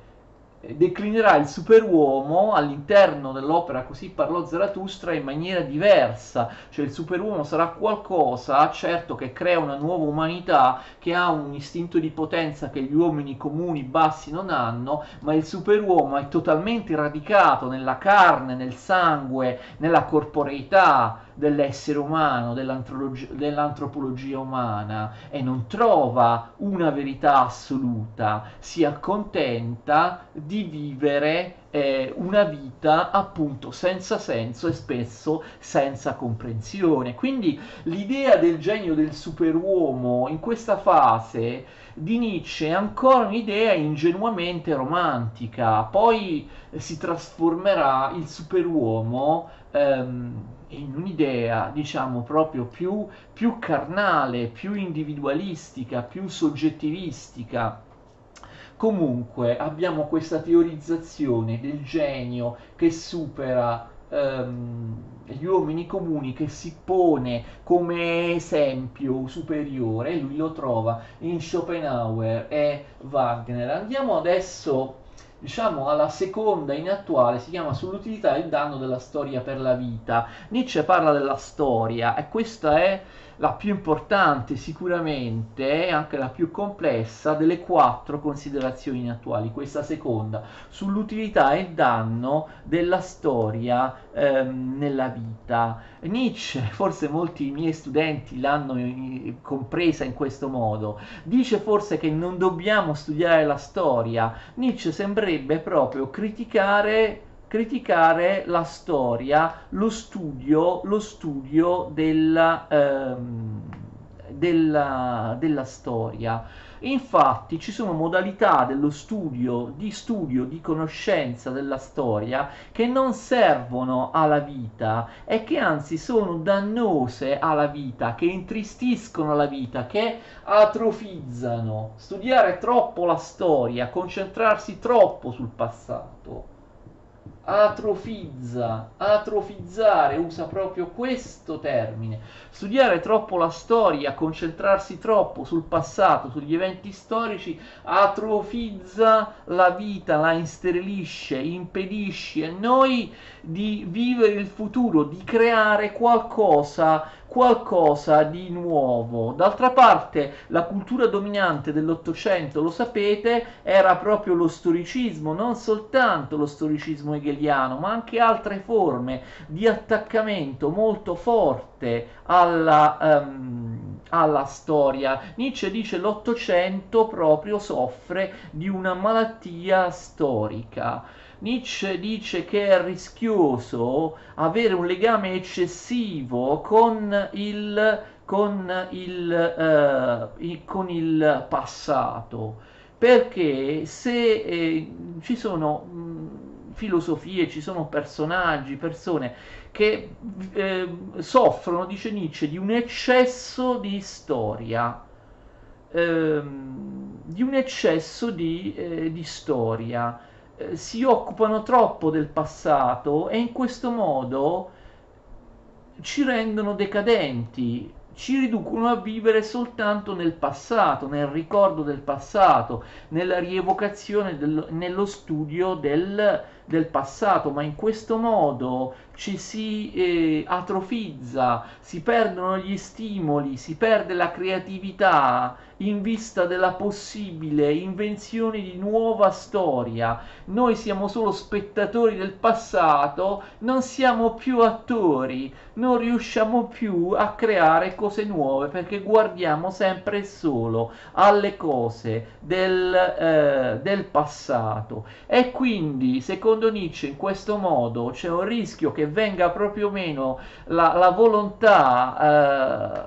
Speaker 1: declinerà il superuomo all'interno dell'opera Così parlò Zarathustra in maniera diversa, cioè il superuomo sarà qualcosa, certo, che crea una nuova umanità, che ha un istinto di potenza che gli uomini comuni bassi non hanno, ma il superuomo è totalmente radicato nella carne, nel sangue, nella corporeità, dell'essere umano, dell'antropologia umana e non trova una verità assoluta, si accontenta di vivere eh, una vita appunto senza senso e spesso senza comprensione. Quindi l'idea del genio del superuomo in questa fase di Nietzsche è ancora un'idea ingenuamente romantica, poi si trasformerà il superuomo ehm, in un'idea, diciamo, proprio più, più carnale, più individualistica, più soggettivistica. Comunque abbiamo questa teorizzazione del genio che supera ehm, gli uomini comuni, che si pone come esempio superiore, lui lo trova in Schopenhauer e Wagner. Andiamo adesso diciamo alla seconda in attuale si chiama sull'utilità e il danno della storia per la vita. Nietzsche parla della storia e questa è la più importante sicuramente e anche la più complessa delle quattro considerazioni attuali, questa seconda, sull'utilità e il danno della storia ehm, nella vita. Nietzsche, forse molti miei studenti l'hanno compresa in questo modo, dice forse che non dobbiamo studiare la storia, Nietzsche sembrerebbe proprio criticare criticare la storia, lo studio, lo studio della, ehm, della, della storia. Infatti ci sono modalità dello studio, di studio, di conoscenza della storia che non servono alla vita e che anzi sono dannose alla vita, che intristiscono la vita, che atrofizzano. Studiare troppo la storia, concentrarsi troppo sul passato atrofizza, atrofizzare, usa proprio questo termine. Studiare troppo la storia, concentrarsi troppo sul passato, sugli eventi storici, atrofizza la vita, la insterilisce, impedisce a noi di vivere il futuro, di creare qualcosa qualcosa di nuovo. D'altra parte, la cultura dominante dell'Ottocento, lo sapete, era proprio lo storicismo, non soltanto lo storicismo hegeliano, ma anche altre forme di attaccamento molto forte alla, um, alla storia. Nietzsche dice l'Ottocento proprio soffre di una malattia storica. Nietzsche dice che è rischioso avere un legame eccessivo con il, con il, eh, con il passato, perché se eh, ci sono mh, filosofie, ci sono personaggi, persone che eh, soffrono, dice Nietzsche, di un eccesso di storia. Ehm, di un eccesso di, eh, di storia eh, si occupano troppo del passato e in questo modo ci rendono decadenti, ci riducono a vivere soltanto nel passato, nel ricordo del passato, nella rievocazione, del, nello studio del, del passato, ma in questo modo ci si eh, atrofizza, si perdono gli stimoli, si perde la creatività in vista della possibile invenzione di nuova storia. Noi siamo solo spettatori del passato, non siamo più attori, non riusciamo più a creare cose nuove perché guardiamo sempre e solo alle cose del, eh, del passato. E quindi, secondo Nietzsche, in questo modo c'è un rischio che venga proprio meno la, la volontà.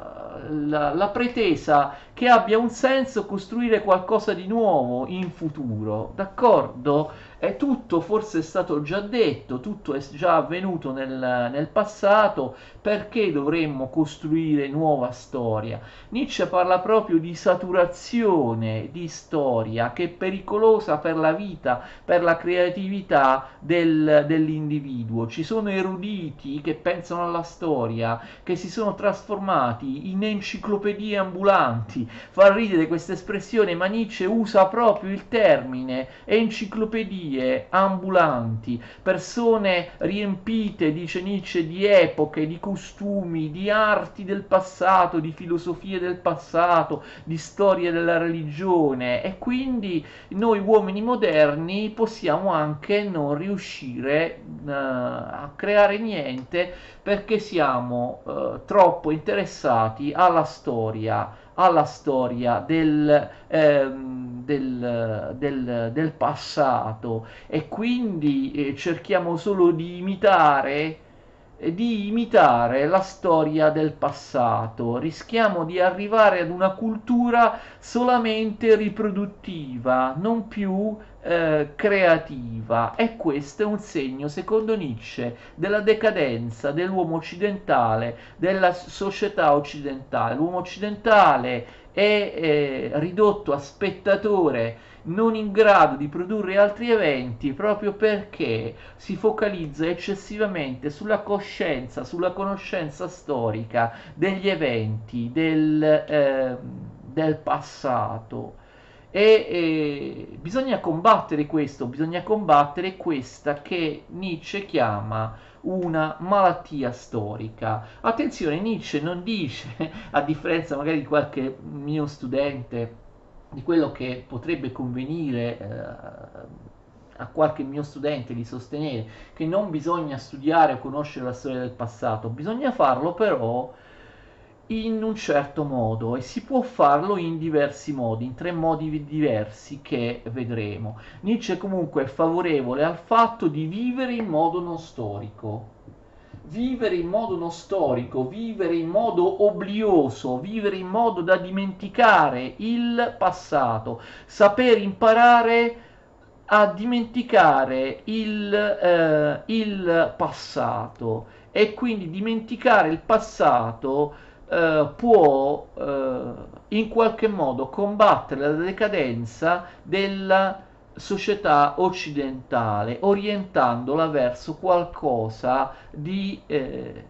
Speaker 1: Eh, la, la, pretesa che abbia un senso costruire qualcosa di nuovo in futuro, d'accordo? È tutto forse è stato già detto, tutto è già avvenuto nel, nel, passato, perché dovremmo costruire nuova storia? Nietzsche parla proprio di saturazione di storia che è pericolosa per la vita, per la creatività del, dell'individuo. Ci sono eruditi che pensano alla storia, che si sono trasformati in enciclopedie ambulanti. Fa ridere questa espressione, ma Nietzsche usa proprio il termine enciclopedia bugie ambulanti, persone riempite, dice Nietzsche, di epoche, di costumi, di arti del passato, di filosofie del passato, di storie della religione. E quindi noi uomini moderni possiamo anche non riuscire uh, a creare niente perché siamo uh, troppo interessati alla storia alla storia del, ehm, del, del, del, passato. E quindi eh, cerchiamo solo di imitare di imitare la storia del passato, rischiamo di arrivare ad una cultura solamente riproduttiva, non più eh, creativa e questo è un segno, secondo Nietzsche, della decadenza dell'uomo occidentale, della società occidentale. L'uomo occidentale è eh, ridotto a spettatore non in grado di produrre altri eventi proprio perché si focalizza eccessivamente sulla coscienza, sulla conoscenza storica degli eventi del, eh, del passato. E, e bisogna combattere questo, bisogna combattere questa che Nietzsche chiama una malattia storica. Attenzione, Nietzsche non dice, a differenza magari di qualche mio studente, di quello che potrebbe convenire eh, a qualche mio studente di sostenere che non bisogna studiare o conoscere la storia del passato, bisogna farlo però in un certo modo e si può farlo in diversi modi, in tre modi diversi che vedremo. Nietzsche comunque è favorevole al fatto di vivere in modo non storico. Vivere in modo non storico, vivere in modo oblioso, vivere in modo da dimenticare il passato, saper imparare a dimenticare il, eh, il passato e quindi dimenticare il passato eh, può eh, in qualche modo combattere la decadenza della società occidentale, orientandola verso qualcosa di, eh,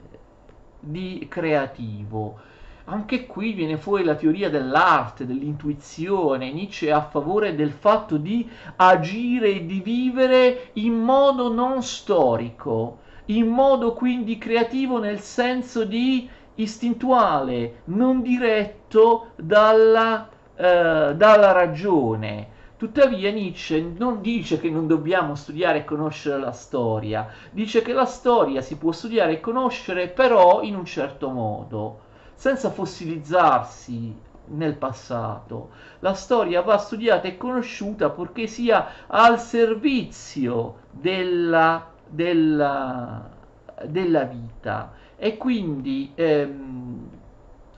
Speaker 1: di creativo. Anche qui viene fuori la teoria dell'arte, dell'intuizione. Nietzsche è a favore del fatto di agire e di vivere in modo non storico, in modo quindi creativo nel senso di istintuale, non diretto dalla, eh, dalla ragione. Tuttavia Nietzsche non dice che non dobbiamo studiare e conoscere la storia, dice che la storia si può studiare e conoscere però in un certo modo, senza fossilizzarsi nel passato. La storia va studiata e conosciuta purché sia al servizio della, della, della vita e quindi ehm,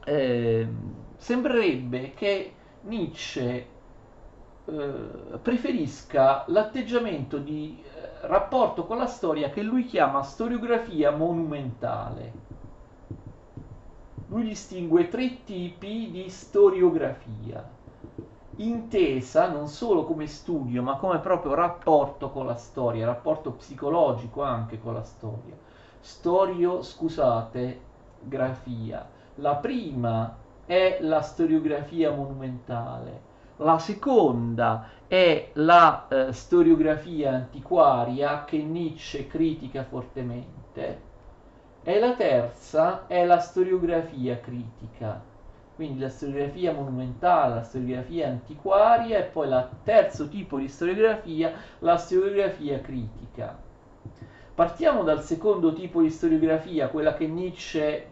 Speaker 1: ehm, sembrerebbe che Nietzsche eh, preferisca l'atteggiamento di eh, rapporto con la storia che lui chiama storiografia monumentale. Lui distingue tre tipi di storiografia, intesa non solo come studio, ma come proprio rapporto con la storia, rapporto psicologico anche con la storia storio, scusate, grafia. La prima è la storiografia monumentale, la seconda è la eh, storiografia antiquaria che Nietzsche critica fortemente e la terza è la storiografia critica. Quindi la storiografia monumentale, la storiografia antiquaria e poi il terzo tipo di storiografia, la storiografia critica. Partiamo dal secondo tipo di storiografia, quella che Nietzsche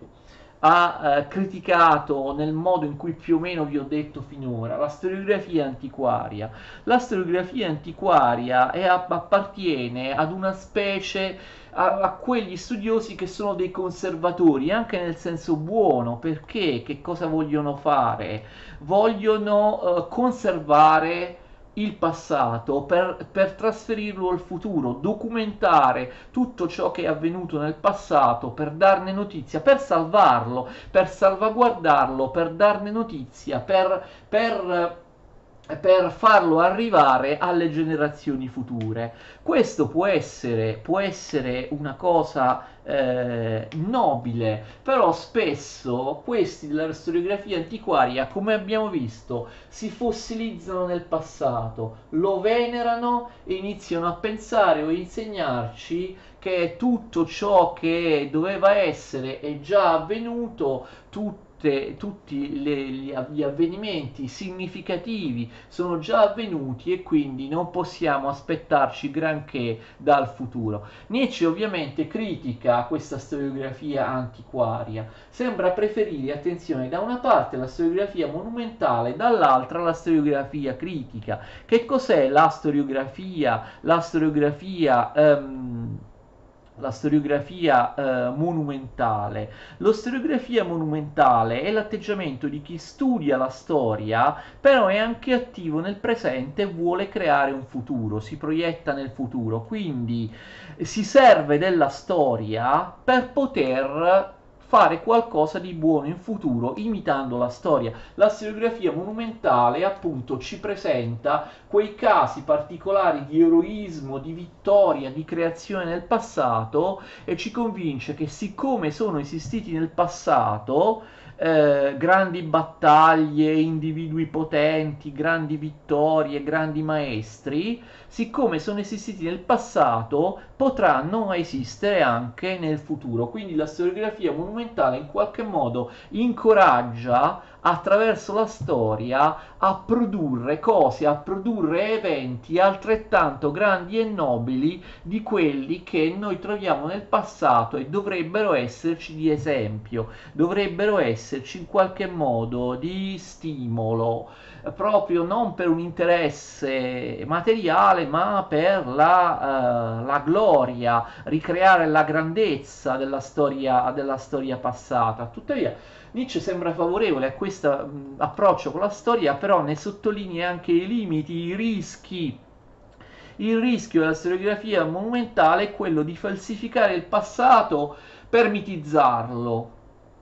Speaker 1: ha eh, criticato nel modo in cui più o meno vi ho detto finora, la storiografia antiquaria. La storiografia antiquaria è, appartiene ad una specie, a, a, quegli studiosi che sono dei conservatori, anche nel senso buono, perché che cosa vogliono fare? Vogliono eh, conservare il passato per, per, trasferirlo al futuro, documentare tutto ciò che è avvenuto nel passato per darne notizia, per salvarlo, per salvaguardarlo, per darne notizia, per, per per farlo arrivare alle generazioni future. Questo può essere, può essere una cosa eh, nobile, però spesso questi della storiografia antiquaria, come abbiamo visto, si fossilizzano nel passato, lo venerano e iniziano a pensare o insegnarci che tutto ciò che doveva essere è già avvenuto, tutto tutte, tutti le, gli avvenimenti significativi sono già avvenuti e quindi non possiamo aspettarci granché dal futuro. Nietzsche ovviamente critica questa storiografia antiquaria, sembra preferire, attenzione, da una parte la storiografia monumentale, dall'altra la storiografia critica. Che cos'è la storiografia? La storiografia... Um, la storiografia eh, monumentale. La storiografia monumentale è l'atteggiamento di chi studia la storia, però è anche attivo nel presente e vuole creare un futuro, si proietta nel futuro, quindi si serve della storia per poter fare qualcosa di buono in futuro imitando la storia. La storiografia monumentale appunto ci presenta quei casi particolari di eroismo, di vittoria, di creazione nel passato e ci convince che siccome sono esistiti nel passato eh, grandi battaglie, individui potenti, grandi vittorie, grandi maestri, siccome sono esistiti nel passato, potrà non esistere anche nel futuro. Quindi la storiografia monumentale in qualche modo incoraggia attraverso la storia a produrre cose, a produrre eventi altrettanto grandi e nobili di quelli che noi troviamo nel passato e dovrebbero esserci di esempio, dovrebbero esserci in qualche modo di stimolo proprio non per un interesse materiale, ma per la, uh, la gloria, ricreare la grandezza della storia, della storia passata. Tuttavia, Nietzsche sembra favorevole a questo approccio con la storia, però ne sottolinea anche i limiti, i rischi. Il rischio della storiografia monumentale è quello di falsificare il passato per mitizzarlo,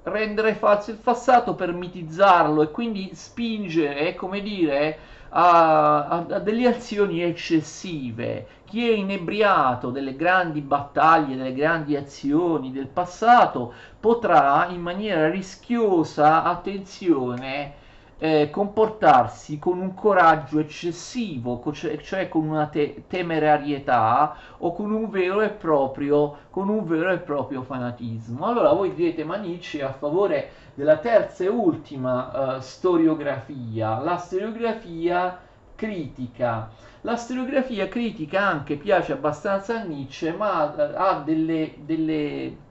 Speaker 1: rendere falso il passato per mitizzarlo e quindi spingere, come dire, a, a, a, delle azioni eccessive. Chi è inebriato delle grandi battaglie, delle grandi azioni del passato potrà in maniera rischiosa, attenzione, eh, comportarsi con un coraggio eccessivo, cioè, cioè con una te- temerarietà o con un, vero e proprio, con un vero e proprio fanatismo. Allora voi direte, ma Nietzsche è a favore della terza e ultima uh, storiografia, la storiografia critica. La storiografia critica anche piace abbastanza a Nietzsche, ma uh, ha delle, delle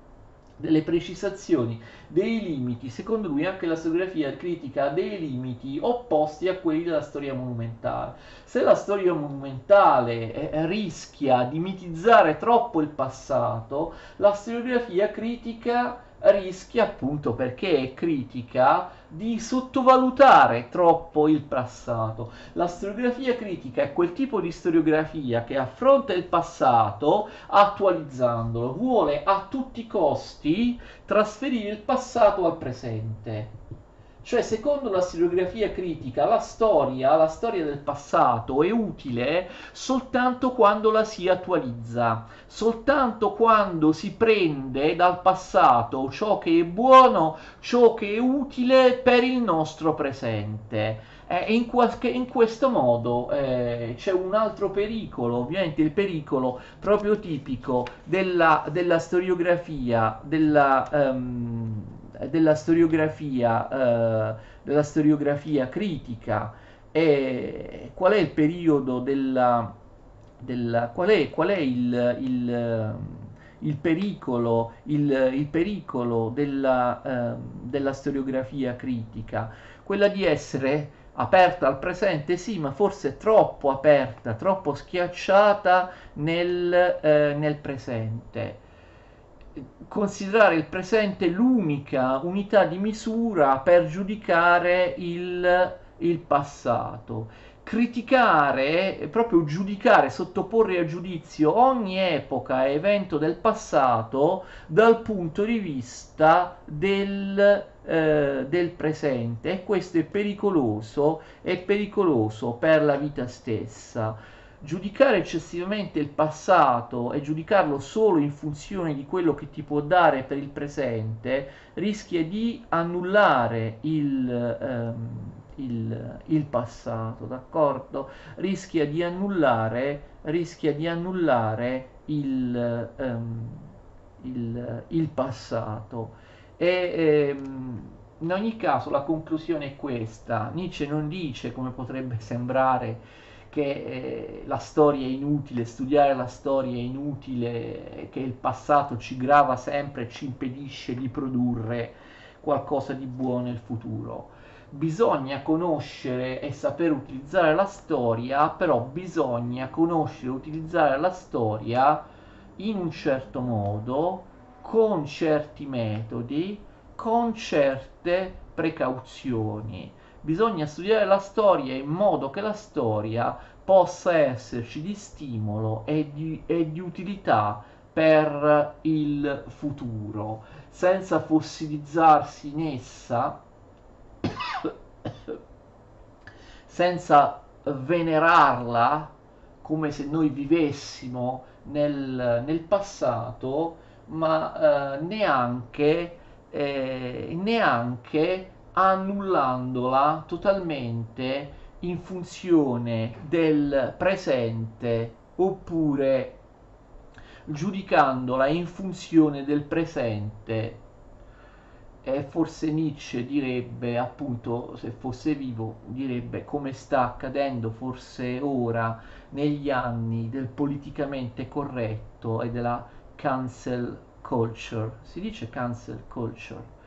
Speaker 1: delle precisazioni, dei limiti. Secondo lui anche la storiografia critica ha dei limiti opposti a quelli della storia monumentale. Se la storia monumentale eh, rischia di mitizzare troppo il passato, la storiografia critica rischia appunto perché è critica di sottovalutare troppo il passato. La storiografia critica è quel tipo di storiografia che affronta il passato attualizzandolo, vuole a tutti i costi trasferire il passato al presente. Cioè, secondo la storiografia critica, la storia, la storia del passato è utile soltanto quando la si attualizza, soltanto quando si prende dal passato ciò che è buono, ciò che è utile per il nostro presente. Eh, in, qualche, in, questo modo eh, c'è un altro pericolo, ovviamente il pericolo proprio tipico della, della storiografia, della... Um, della storiografia, eh, della storiografia critica. E qual è il periodo della, della qual è, qual è il, il, il pericolo, il, il pericolo della, eh, della storiografia critica, quella di essere aperta al presente, sì, ma forse troppo aperta, troppo schiacciata nel, eh, nel presente considerare il presente l'unica unità di misura per giudicare il, il passato. Criticare, proprio giudicare, sottoporre a giudizio ogni epoca e evento del passato dal punto di vista del, eh, del presente. E questo è pericoloso, è pericoloso per la vita stessa giudicare eccessivamente il passato e giudicarlo solo in funzione di quello che ti può dare per il presente rischia di annullare il, ehm, il, il passato, d'accordo? Rischia di annullare, rischia di annullare il, ehm, il, il passato. E, ehm, in ogni caso la conclusione è questa. Nietzsche non dice, come potrebbe sembrare, che eh, la storia è inutile, studiare la storia è inutile, che il passato ci grava sempre e ci impedisce di produrre qualcosa di buono nel futuro. Bisogna conoscere e saper utilizzare la storia, però bisogna conoscere e utilizzare la storia in un certo modo, con certi metodi, con certe precauzioni bisogna studiare la storia in modo che la storia possa esserci di stimolo e di, e di utilità per il futuro, senza fossilizzarsi in essa, senza venerarla come se noi vivessimo nel, nel passato, ma eh, neanche, eh, neanche annullandola totalmente in funzione del presente oppure giudicandola in funzione del presente. E forse Nietzsche direbbe appunto se fosse vivo direbbe come sta accadendo forse ora negli anni del politicamente corretto e della cancel culture? Si dice cancel culture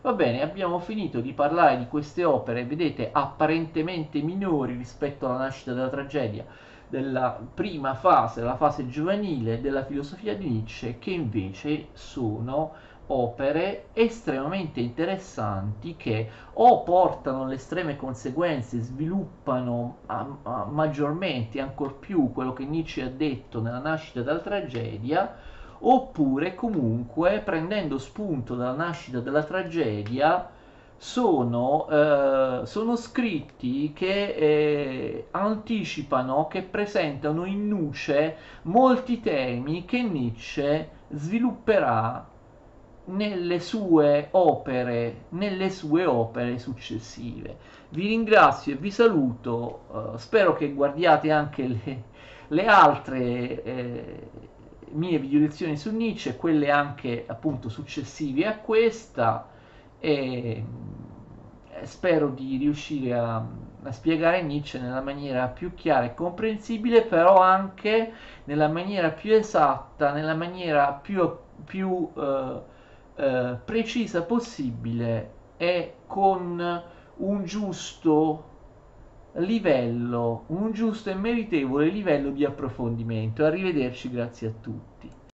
Speaker 1: Va bene, abbiamo finito di parlare di queste opere, vedete, apparentemente minori rispetto alla nascita della tragedia, della prima fase, la fase giovanile della filosofia di Nietzsche, che invece sono opere estremamente interessanti che o portano alle estreme conseguenze, sviluppano a, a, maggiormente, ancor più quello che Nietzsche ha detto nella nascita della tragedia, oppure comunque prendendo spunto dalla nascita della tragedia sono, eh, sono scritti che eh, anticipano, che presentano in nuce molti temi che Nietzsche svilupperà nelle sue opere, nelle sue opere successive. Vi ringrazio e vi saluto, eh, spero che guardiate anche le, le altre eh, mie video lezioni su Nietzsche, quelle anche appunto successive a questa e eh, spero di riuscire a, a, spiegare Nietzsche nella maniera più chiara e comprensibile, però anche nella maniera più esatta, nella maniera più, più eh, eh, precisa possibile e con un giusto livello, un giusto e meritevole livello di approfondimento. Arrivederci, grazie a tutti.